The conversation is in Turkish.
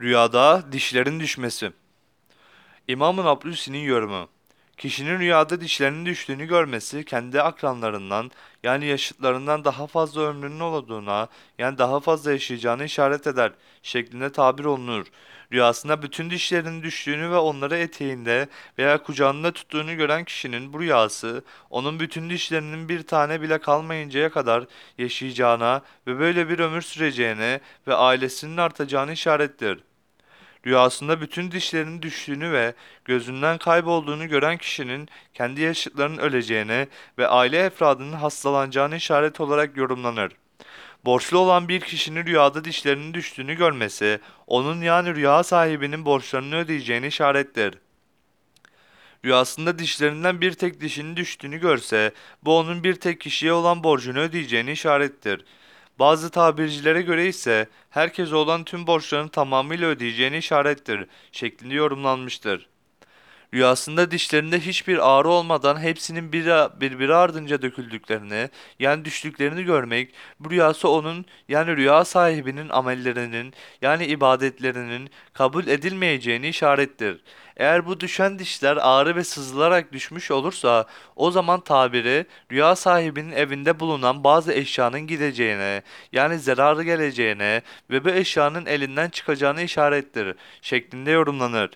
Rüyada dişlerin düşmesi. İmam-ı Nablusi'nin yorumu. Kişinin rüyada dişlerinin düştüğünü görmesi kendi akranlarından yani yaşıtlarından daha fazla ömrünün olduğuna yani daha fazla yaşayacağını işaret eder şeklinde tabir olunur. Rüyasında bütün dişlerinin düştüğünü ve onları eteğinde veya kucağında tuttuğunu gören kişinin bu rüyası onun bütün dişlerinin bir tane bile kalmayıncaya kadar yaşayacağına ve böyle bir ömür süreceğine ve ailesinin artacağını işarettir. Rüyasında bütün dişlerinin düştüğünü ve gözünden kaybolduğunu gören kişinin kendi yaşıtlarının öleceğine ve aile efradının hastalanacağını işaret olarak yorumlanır. Borçlu olan bir kişinin rüyada dişlerinin düştüğünü görmesi, onun yani rüya sahibinin borçlarını ödeyeceğini işarettir. Rüyasında dişlerinden bir tek dişinin düştüğünü görse, bu onun bir tek kişiye olan borcunu ödeyeceğini işarettir. Bazı tabircilere göre ise herkes olan tüm borçlarını tamamıyla ödeyeceğini işarettir şeklinde yorumlanmıştır. Rüyasında dişlerinde hiçbir ağrı olmadan hepsinin bir, birbiri ardınca döküldüklerini, yani düştüklerini görmek, bu rüyası onun yani rüya sahibinin amellerinin yani ibadetlerinin kabul edilmeyeceğini işarettir. Eğer bu düşen dişler ağrı ve sızılarak düşmüş olursa o zaman tabiri rüya sahibinin evinde bulunan bazı eşyanın gideceğine yani zararı geleceğine ve bu eşyanın elinden çıkacağını işarettir şeklinde yorumlanır.